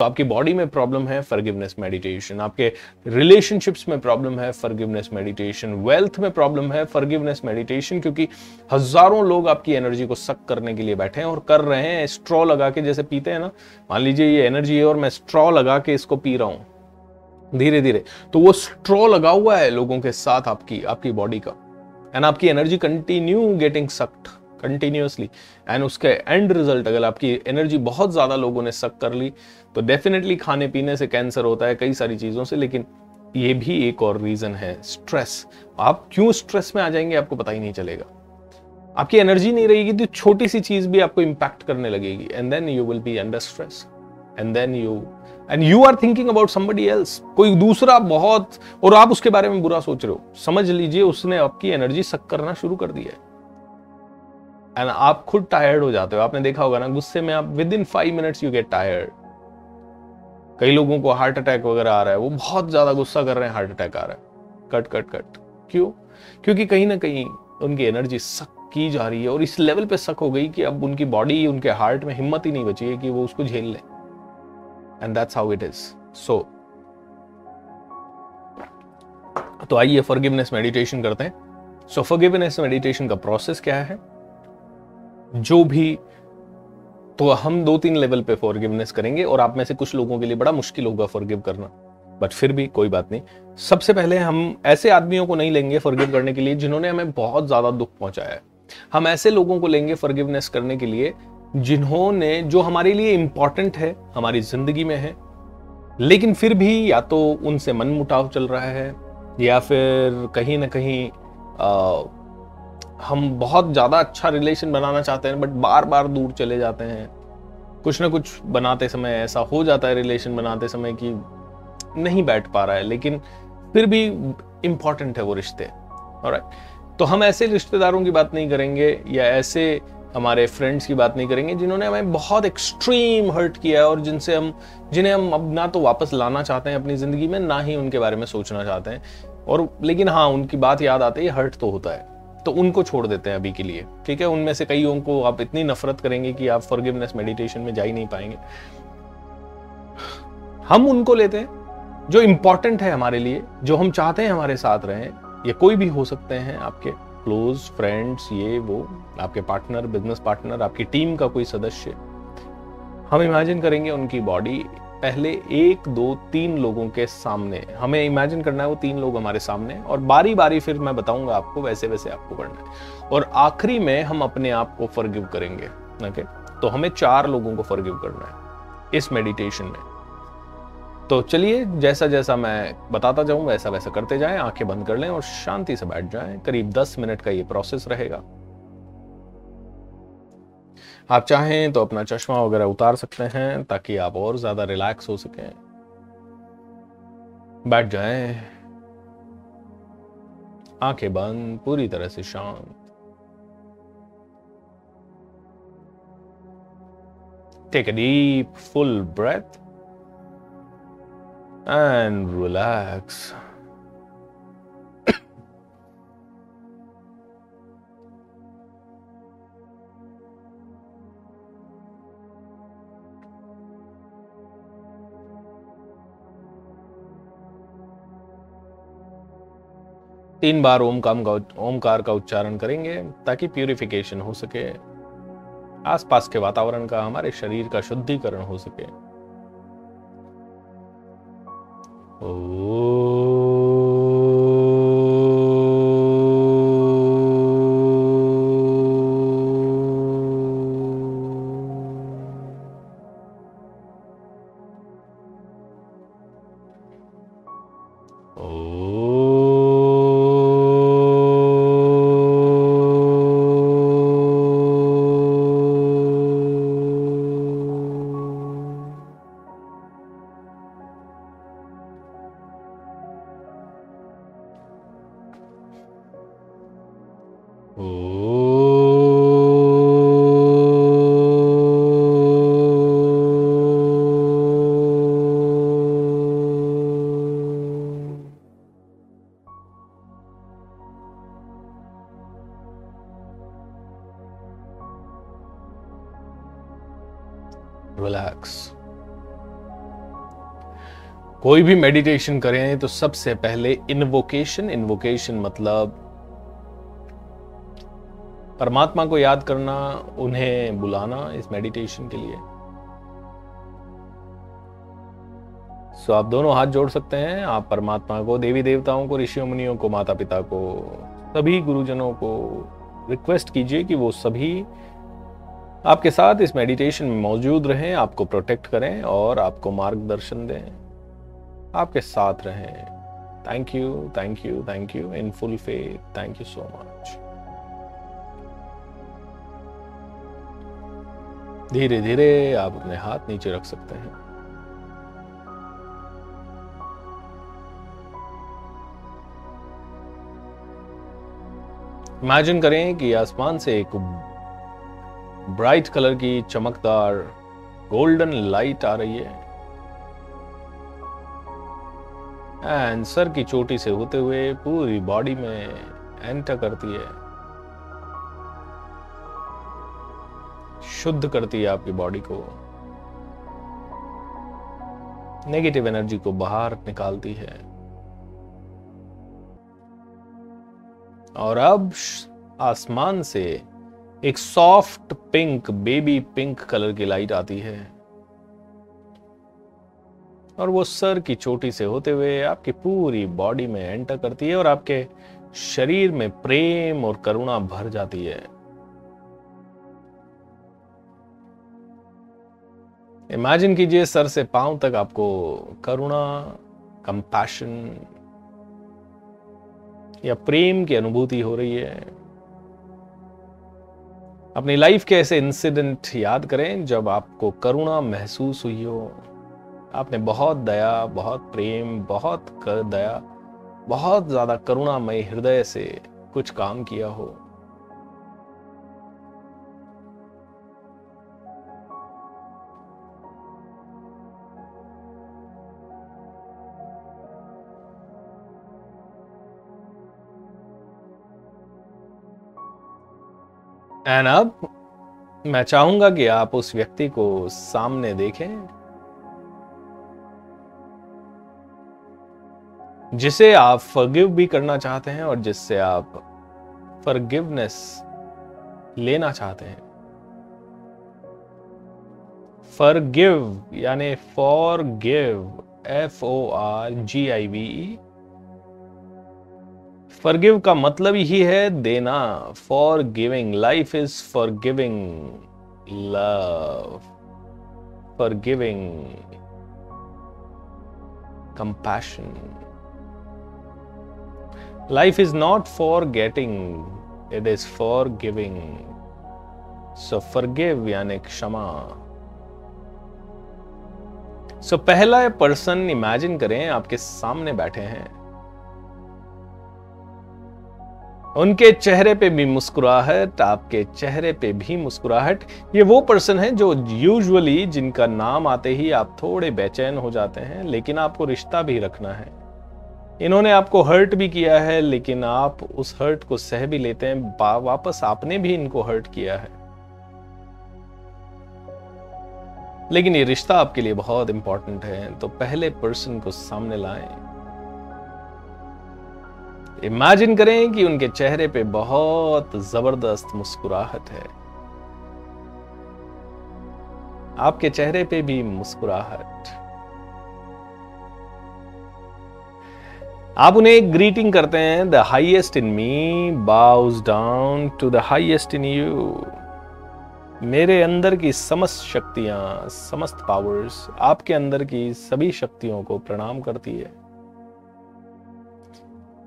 तो आपकी बॉडी में प्रॉब्लम है फॉरगिवनेस मेडिटेशन आपके रिलेशनशिप्स में प्रॉब्लम है फॉरगिवनेस मेडिटेशन वेल्थ में प्रॉब्लम है फॉरगिवनेस मेडिटेशन क्योंकि हज़ारों लोग आपकी एनर्जी को सक करने के लिए बैठे हैं और कर रहे हैं स्ट्रॉ लगा के, जैसे पीते हैं ना। मान लीजिए ये एनर्जी है और मैं स्ट्रॉ लगा के इसको पी रहा हूँ। धीरे धीरे। तो वो स्ट्रॉ लगा हुआ है लोगों के साथ आपकी आपकी बॉडी का। एंड आपकी energy continue getting sucked continuously and उसके एंड रिज़ल्ट अगर आपकी एनर्जी बहुत ज़्यादा लोगों ने सक कर ली तो डेफिनेटली खाने पीने से कैंसर होता है कई सारी चीज़ों से, लेकिन ये भी एक और रीज़न है स्ट्रेस आप क्यों स्ट्रेस में आ जाएँगे आपको पता ही नहीं चलेगा. आपकी एनर्जी नहीं रहेगी तो छोटी सी चीज़ भी आपको इंपैक्ट करने लगेगी and then you will be under stress and then you and you are thinking about somebody else कोई दूसरा बहुत, और आप उसके बारे में बुरा सोच रहे हो. समझ लीजिए, उसने आपकी एनर्जी सक करना शुरू कर दिया है. एंड आप खुद टायर्ड हो जाते हो। आपने देखा होगा ना, गुस्से में आप within five minutes you get tired कई लोगों को हार्ट अटैक वगैरह आ रहा है, वो बहुत ज़्यादा गुस्सा कर रहे हैं हार्ट अटैक आ रहा है। Cut cut cut. क्यों? क्योंकि कहीं ना कहीं उनकी एनर्जी सक की जा रही है और इस लेवल पे सक हो गई कि अब उनकी बॉडी उनके हार्ट में हिम्मत ही नहीं बची है कि वो उसको झेल ले। And that's how it is so तो आइए फॉरगिवनेस मेडिटेशन करते हैं। सो फॉरगिवनेस मेडिटेशन का प्रोसेस क्या है? जो भी तो हम दो तीन लेवल पे फॉरगिवनेस करेंगे और आप में से कुछ लोगों के लिए बड़ा मुश्किल होगा फॉरगिव करना। बट फिर भी कोई बात नहीं। सबसे पहले हम ऐसे आदमियों को नहीं लेंगे फॉरगिव करने के लिए जिन्होंने हमें बहुत ज़्यादा दुख पहुँचाया है। हम ऐसे लोगों को लेंगे फॉरगिवनेस करने के लिए जिन्होंने, जो हमारे लिए इंपॉर्टेंट है, हमारी ज़िंदगी में है, लेकिन फिर भी या तो उनसे मन मुटाव चल रहा है, या फिर कहीं ना कहीं हम बहुत ज़्यादा अच्छा रिलेशन बनाना चाहते हैं बट बार बार दूर चले जाते हैं। कुछ ना कुछ बनाते समय ऐसा हो जाता है रिलेशन बनाते समय कि नहीं बैठ पा रहा है, लेकिन फिर भी इंपॉर्टेंट है वो रिश्ते। और तो हम ऐसे रिश्तेदारों की बात नहीं करेंगे, या ऐसे हमारे फ्रेंड्स की बात नहीं करेंगे, जिन्होंने हमें बहुत एक्सट्रीम हर्ट किया है और जिनसे हम, जिन्हें हम अब ना तो वापस लाना चाहते हैं अपनी ज़िंदगी में, ना ही उनके बारे में सोचना चाहते हैं। और लेकिन हाँ उनकी बात याद आती है हर्ट तो होता है। तो उनको छोड़ देते हैं अभी के लिए, ठीक है? उनमें से कईयों को आप इतनी नफरत करेंगे कि आप फॉरगिवनेस मेडिटेशन में जा ही नहीं पाएँगे। हम उनको लेते हैं, जो इंपॉर्टेंट है हमारे लिए, जो हम चाहते हैं हमारे साथ रहें, ये कोई भी हो सकते हैं आपके क्लोज फ्रेंड्स ये, वो, आपके पार्टनर बिज़नेस पार्टनर आपकी टीम का कोई सदस्य। हम इमेजिन करेंगे उनकी बॉडी पहले एक, दो, तीन लोगों के सामने। हमें इमेजिन करना है वो तीन लोग हमारे सामने और बारी बारी फिर मैं बताऊँगा आपको वैसे वैसे आपको करना है। और आखिरी में हम अपने आप को फॉरगिव करेंगे ओके तो हमें चार लोगों को फॉरगिव करना है इस मेडिटेशन में। तो चलिए जैसा जैसा मैं बताता जाऊँ वैसा वैसा करते जाएँ, आँखें बंद कर लें और शांति से बैठ जाएँ। करीब दस मिनट का ये प्रोसेस रहेगा। आप चाहें तो अपना चश्मा वगैरह उतार सकते हैं ताकि आप और ज़्यादा रिलैक्स हो सकें। बैठ जाएँ। आँखें बंद, पूरी तरह से शांत। Take a deep, full breath and relax तीन बार ओम काम का ओमकार का उच्चारण करेंगे ताकि प्यूरिफिकेशन हो सके, आसपास के वातावरण का, हमारे शरीर का शुद्धिकरण हो सके। ओ कोई भी मेडिटेशन करें तो सबसे पहले इन्वोकेशन इन्वोकेशन मतलब परमात्मा को याद करना, उन्हें बुलाना इस मेडिटेशन के लिए। सो आप दोनों हाथ जोड़ सकते हैं। आप परमात्मा को, देवी देवताओं को, ऋषियों, मुनियों को माता पिता को, सभी गुरुजनों को रिक्वेस्ट कीजिए कि वो सभी आपके साथ इस मेडिटेशन में मौजूद रहें, आपको प्रोटेक्ट करें और आपको मार्गदर्शन दें। आपके साथ रहें। Thank you thank you thank you in full faith thank you so much धीरे धीरे आप अपने हाथ नीचे रख सकते हैं। इमेजिन करें कि आसमान से एक ब्राइट कलर की चमकदार गोल्डन लाइट आ रही है। एंड सर की चोटी से होते हुए पूरी बॉडी में एंटर करती है। शुद्ध करती है आपकी बॉडी को। नेगेटिव एनर्जी को बाहर निकालती है। और अब आसमान से एक soft pink, baby pink colour की लाइट आती है। और वो सर की चोटी से होते हुए आपकी पूरी बॉडी में एंटर करती है और आपके शरीर में प्रेम और करुणा भर जाती है। इमेजिन कीजिए सर से पाँव तक आपको करुणा कंपैशन या प्रेम की अनुभूति हो रही है। अपनी लाइफ के ऐसे इंसिडेंट याद करें जब आपको करुणा महसूस हुई हो। आपने बहुत दया, बहुत प्रेम, बहुत कर दया, बहुत ज़्यादा करुणामय हृदय से कुछ काम किया हो। एंड अब मैं चाहूँगा कि आप उस व्यक्ति को सामने देखें। जिसे आप फॉरगिव भी करना चाहते हैं और जिससे आप फॉरगिवनेस लेना चाहते हैं। फॉरगिव यानी for give F O R G I V forgive का मतलब ही है देना for giving life is for giving love for giving compassion life is not for getting it is for giving so forgive यानी क्षमा so so, पहला person imagine करें आपके सामने बैठे हैं उनके चेहरे पे भी मुस्कुराहट आपके चेहरे पे भी मुस्कुराहट ये वो पर्सन है जो यूजुअली जिनका नाम आते ही आप थोड़े बेचैन हो जाते हैं लेकिन आपको रिश्ता भी रखना है इन्होंने आपको हर्ट भी किया है, लेकिन आप उस हर्ट को सह भी लेते हैं वापस आपने भी इनको हर्ट किया है। लेकिन ये रिश्ता आपके लिए बहुत इंपॉर्टेंट है तो पहले पर्सन को सामने लाएँ। इमेजिन करें कि उनके चेहरे पे बहुत ज़बरदस्त मुस्कुराहट है। आपके चेहरे पे भी मुस्कुराहट। आप उन्हें एक ग्रीटिंग करते हैं the highest in me bows down to the highest in you मेरे अंदर की समस्त शक्तियाँ, समस्त पावर्स आपके अंदर की सभी शक्तियों को प्रणाम करती है।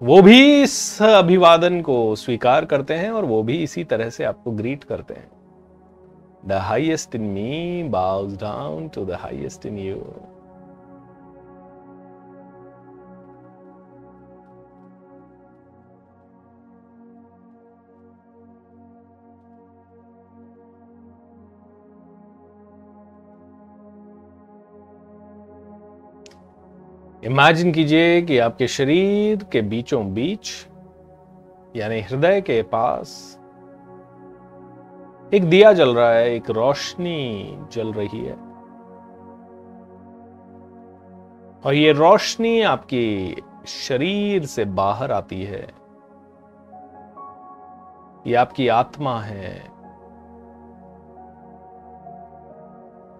वो भी इस अभिवादन को स्वीकार करते हैं और वो भी इसी तरह से आपको ग्रीट करते हैं। The highest in me bows down to the highest in you imagine कीजिए कि आपके शरीर के बीचों बीच, यानी हृदय के पास, एक दिया जल रहा है, एक रोशनी जल रही है। और ये रोशनी आपकी शरीर से बाहर आती है। ये आपकी आत्मा है।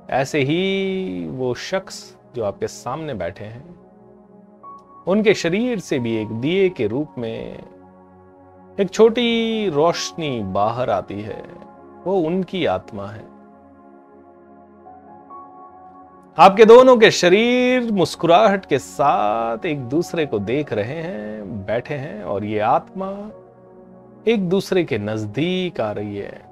ऐसे ही वो शख्स जो आपके सामने बैठे हैं उनके शरीर से भी एक दिए के रूप में एक छोटी रोशनी बाहर आती है। वो उनकी आत्मा है। आपके दोनों के शरीर मुस्कुराहट के साथ एक दूसरे को देख रहे हैं, बैठे हैं और ये आत्मा एक दूसरे के नज़दीक आ रही है।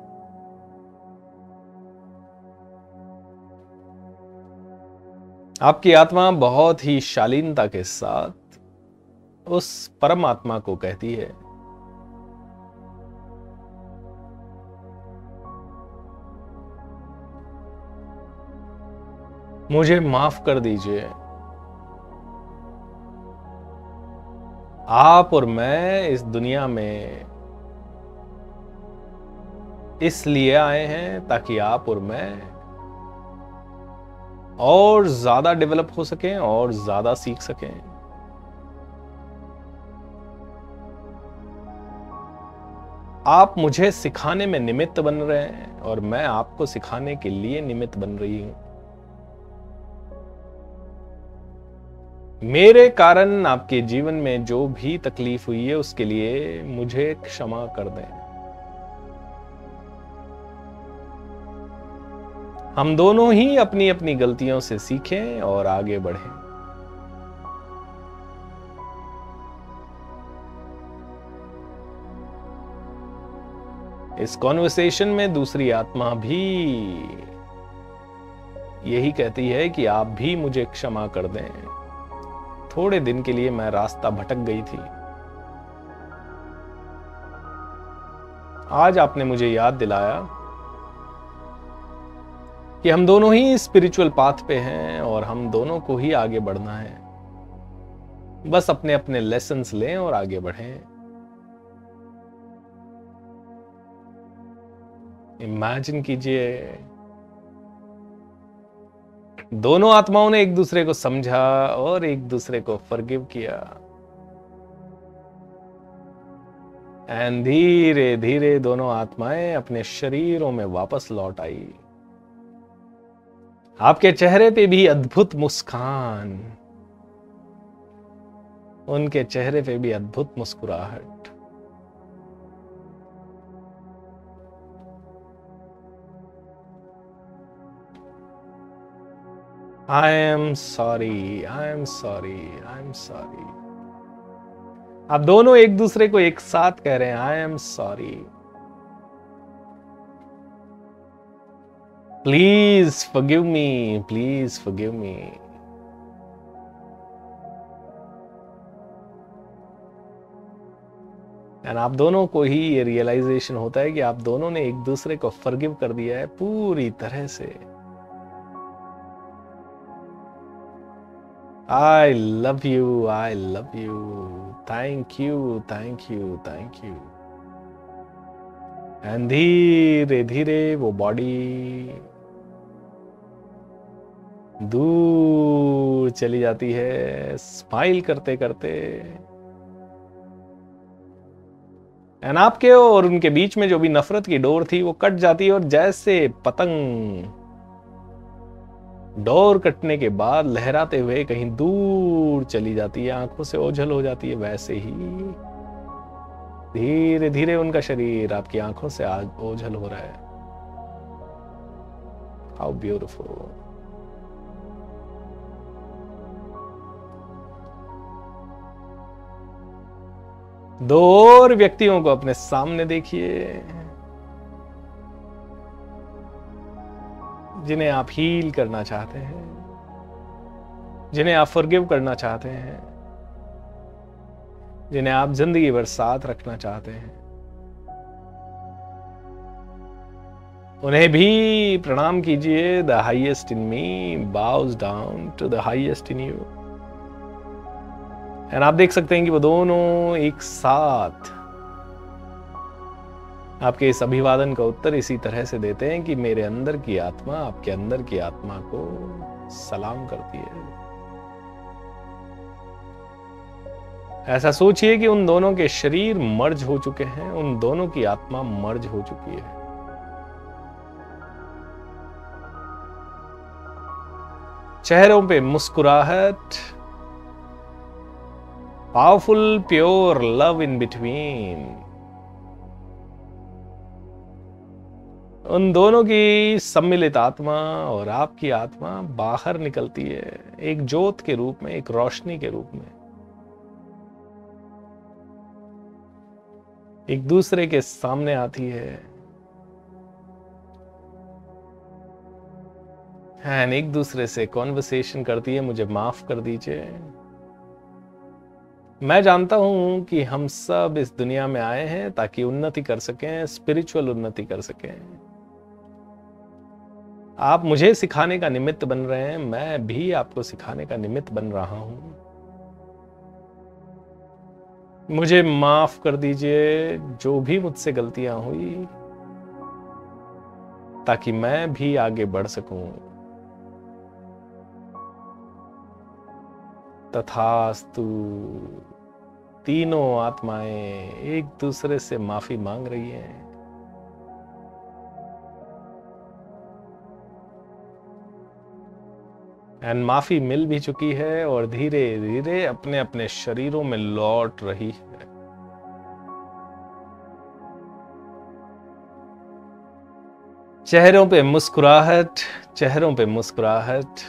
आपकी आत्मा बहुत ही शालीनता के साथ उस परमात्मा को कहती है। मुझे माफ़ कर दीजिए। आप और मैं इस दुनिया में इसलिए आए हैं ताकि आप और मैं और ज़्यादा डेवलप हो सकें और ज़्यादा सीख सकें। आप मुझे सिखाने में निमित्त बन रहे हैं और मैं आपको सिखाने के लिए निमित्त बन रही हूँ। मेरे कारण आपके जीवन में जो भी तकलीफ़ हुई है, उसके लिए मुझे क्षमा कर दें। हम दोनों ही अपनी अपनी गलतियों से सीखें और आगे बढ़ें। इस कॉन्वर्सेशन में दूसरी आत्मा भी यही कहती है कि आप भी मुझे क्षमा कर दें। थोड़े दिन के लिए मैं रास्ता भटक गई थी। आज आपने मुझे याद दिलाया कि हम दोनों ही स्पिरिचुअल पाथ पे हैं और हम दोनों को ही आगे बढ़ना है। बस अपने अपने लेसन्स लें और आगे बढ़ें। इमेजिन कीजिए। दोनों आत्माओं ने एक दूसरे को समझा और एक दूसरे को फर्गिव किया। एंड धीरे धीरे दोनों आत्माएँ अपने शरीरों में वापस लौट आई। आपके चेहरे पे भी अद्भुत मुस्कान। उनके चेहरे पे भी अद्भुत मुस्कुराहट। I am sorry I am sorry I am sorry आप दोनों एक दूसरे को एक साथ कह रहे हैं I am sorry please forgive me please forgive me and आप दोनों को ही ये रियलाइजेशन होता है कि आप दोनों ने एक दूसरे को फर्गिव कर दिया है पूरी तरह से। I love you, I love you. Thank you, thank you, thank you. And धीरे धीरे वो बॉडी दूर चली जाती है स्माइल करते करते एंड आपके और उनके बीच में जो भी नफरत की डोर थी वो कट जाती है और जैसे पतंग डोर कटने के बाद लहराते हुए कहीं दूर चली जाती है, आँखों से ओझल हो जाती है वैसे ही। धीरे धीरे उनका शरीर आपकी आँखों से ओझल हो रहा है। हाउ ब्यूटिफुल दो और व्यक्तियों को अपने सामने देखिए। जिन्हें आप हील करना चाहते हैं, जिन्हें आप फॉरगिव करना चाहते हैं, जिन्हें आप ज़िंदगी भर साथ रखना चाहते हैं, उन्हें भी प्रणाम कीजिए the highest in me bows down to the highest in you and आप देख सकते हैं कि वो दोनों एक साथ आपके इस अभिवादन का उत्तर इसी तरह से देते हैं कि मेरे अंदर की आत्मा आपके अंदर की आत्मा को सलाम करती है। ऐसा सोचिए कि उन दोनों के शरीर मर्ज हो चुके हैं, उन दोनों की आत्मा मर्ज हो चुकी है। चेहरों पे मुस्कुराहट, powerful, pure love in between. उन दोनों की सम्मिलित आत्मा और आपकी आत्मा बाहर निकलती है, एक ज्योत के रूप में, एक रोशनी के रूप में। एक दूसरे के सामने आती है। एंड एक दूसरे से कॉन्वर्सेशन करती है, मुझे माफ़ कर दीजिए। मैं जानता हूँ कि हम सब इस दुनिया में आए हैं ताकि उन्नति कर सकें स्पिरिचुअल उन्नति कर सकें। आप मुझे सिखाने का निमित्त बन रहे हैं, मैं भी आपको सिखाने का निमित्त बन रहा हूँ। मुझे माफ़ कर दीजिए, जो भी मुझसे गलतियाँ हुई, ताकि मैं भी आगे बढ़ सकूँ। तथास्तु, तीनों आत्माएँ एक दूसरे से माफ़ी मांग रही हैं। एंड माफ़ी मिल भी चुकी है और धीरे धीरे अपने अपने शरीरों में लौट रही है। चेहरों पे मुस्कुराहट, चेहरों पे मुस्कुराहट।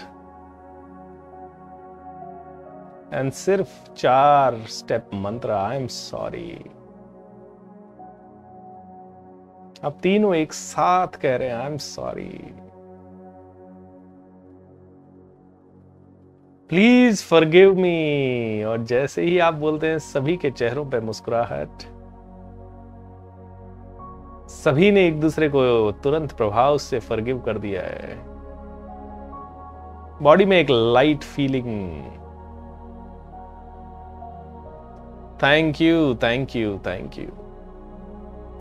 एंड सिर्फ़ चार स्टेप मंत्र आई एम सॉरी अब तीनों एक साथ कह रहे हैं I am sorry please forgive me और जैसे ही आप बोलते हैं, सभी के चेहरों पर मुस्कुराहट। सभी ने एक दूसरे को तुरंत प्रभाव से फॉरगिव कर दिया है। बॉडी में एक light feeling thank you thank you thank you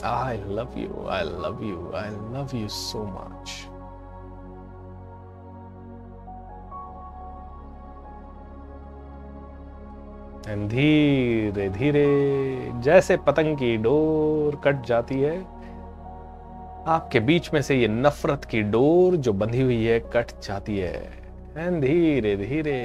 I love you I love you I love you so much धीरे धीरे जैसे पतंग की डोर कट जाती है, आपके बीच में से ये नफरत की डोर जो बंधी हुई है कट जाती है। धीरे धीरे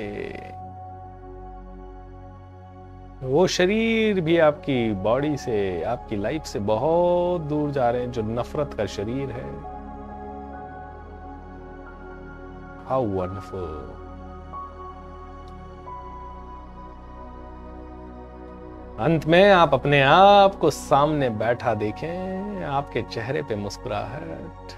वो शरीर भी आपकी बॉडी से, आपकी लाइफ से बहुत दूर जा रहे हैं, जो नफरत का शरीर है। हाउ वंडरफुल अंत में आप अपने आप को सामने बैठा देखें, आपके चेहरे पे मुस्कुराहट।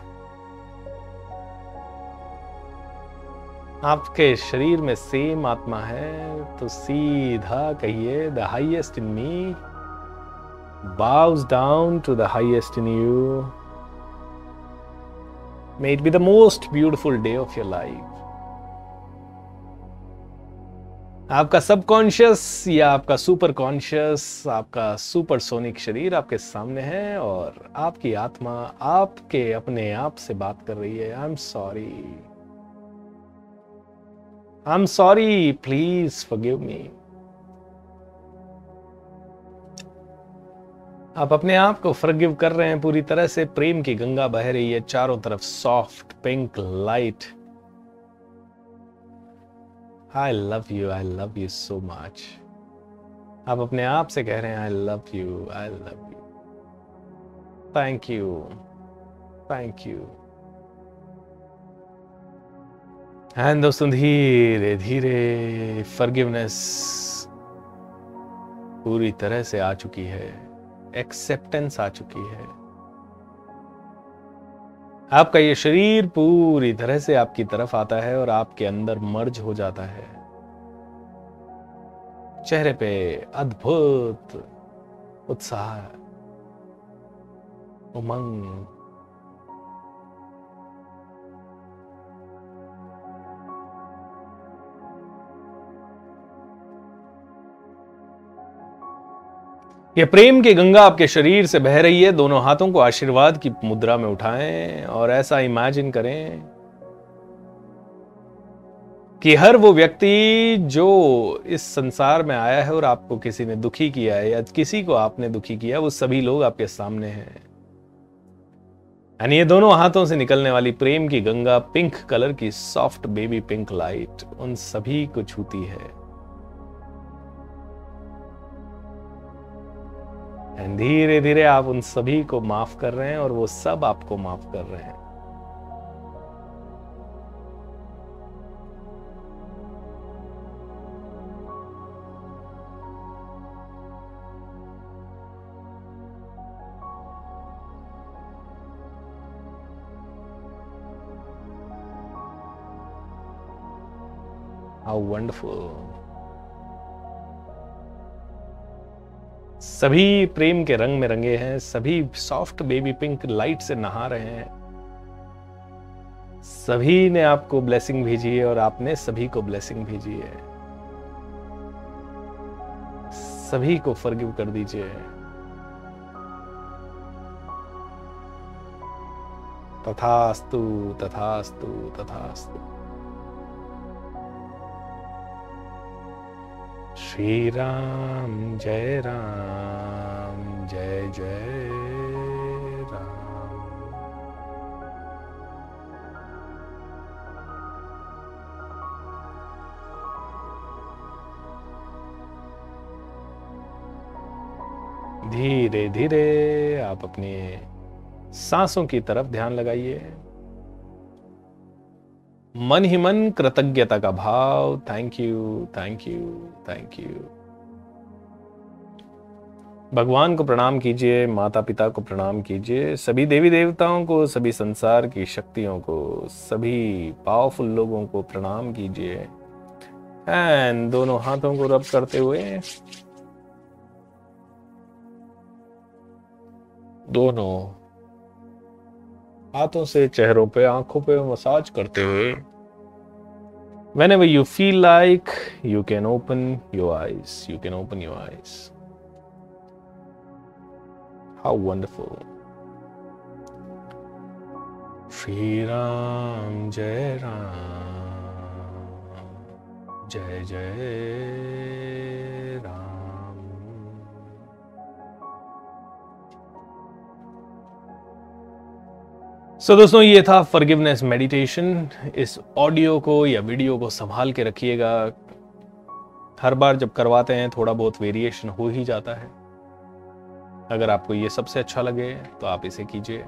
आपके शरीर में सेम आत्मा है तो सीधा कहिए the highest in me bows down to the highest in you may it be the most beautiful day of your life आपका सबकॉन्शियस या आपका सुपर कॉन्शियस आपका सुपर सोनिक शरीर आपके सामने है और आपकी आत्मा आपके अपने आप से बात कर रही है। I am sorry I am sorry please forgive me आप अपने आप को फॉरगिव कर रहे हैं। पूरी तरह से प्रेम की गंगा बह रही है। चारों तरफ़ soft pink light I love you I love you so much आप अपने आप से कह रहे हैं I love you I love you thank you thank you and दोस्तों, धीरे धीरे फॉरगिवनेस पूरी तरह से आ चुकी है एक्सेप्टेंस आ चुकी है। आपका ये शरीर पूरी तरह से आपकी तरफ़ आता है और आपके अंदर मर्ज हो जाता है। चेहरे पे अद्भुत उत्साह, उमंग ये प्रेम की गंगा आपके शरीर से बह रही है, दोनों हाथों को आशीर्वाद की मुद्रा में उठाएँ और ऐसा इमेजिन करें कि हर वो व्यक्ति जो इस संसार में आया है और आपको किसी ने दुखी किया है या किसी को आपने दुखी किया, वो सभी लोग आपके सामने हैं। यानी ये दोनों हाथों से निकलने वाली प्रेम की गंगा पिंक कलर की सॉफ्ट बेबी पिंक लाइट उन सभी को छूती है। धीरे धीरे आप उन सभी को माफ़ कर रहे हैं और वो सब आपको माफ़ कर रहे हैं How wonderful. सभी प्रेम के रंग में रंगे हैं, सभी सॉफ्ट बेबी पिंक लाइट से नहा रहे हैं। सभी ने आपको ब्लेसिंग भेजी है और आपने सभी को ब्लेसिंग भेजी है। सभी को फर्गिव कर दीजिए। तथास्तु तथास्तु तथास्तु। श्री राम जय राम, जय जय राम। धीरे धीरे आप अपनी सांसों की तरफ़ ध्यान लगाइए। मन ही मन कृतज्ञता का भाव। Thank you thank you thank you भगवान को प्रणाम कीजिए माता पिता को प्रणाम कीजिए, सभी देवी देवताओं को, सभी संसार की शक्तियों को, सभी पावरफुल लोगों को प्रणाम कीजिए। एंड दोनों हाथों को रब करते हुए। दोनों हाथों से, चेहरों पे, आँखों पे मसाज करते हुए। मैंने way you feel like you can open your eyes you can open your eyes how wonderful Shri Ram, जय राम, जय जय राम। सो so, दोस्तों ये था फॉरगिवनेस मेडिटेशन इस ऑडियो को या वीडियो को संभाल के रखिएगा। हर बार जब करवाते हैं थोड़ा बहुत वेरिएशन हो ही जाता है। अगर आपको ये सबसे अच्छा लगे तो आप इसे कीजिए।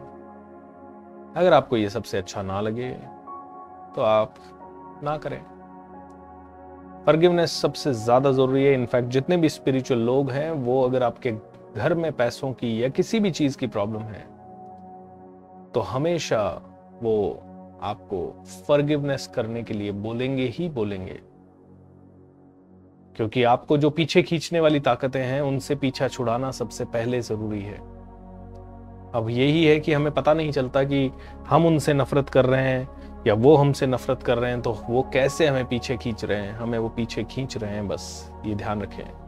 अगर आपको ये सबसे अच्छा ना लगे तो आप ना करें। फॉरगिवनेस सबसे ज़्यादा ज़रूरी है। इनफैक्ट जितने भी स्पिरिचुअल लोग हैं वो अगर आपके घर में पैसों की या किसी भी चीज़ की प्रॉब्लम है तो हमेशा वो आपको फर्गिवनेस करने के लिए बोलेंगे ही बोलेंगे। क्योंकि आपको जो पीछे खींचने वाली ताकतें हैं, उनसे पीछा छुड़ाना सबसे पहले ज़रूरी है। अब यही है कि हमें पता नहीं चलता कि हम उनसे नफरत कर रहे हैं या वो हमसे नफरत कर रहे हैं तो वो कैसे हमें पीछे खींच रहे हैं? हमें वो पीछे खींच रहे हैं, बस। ये ध्यान रखें।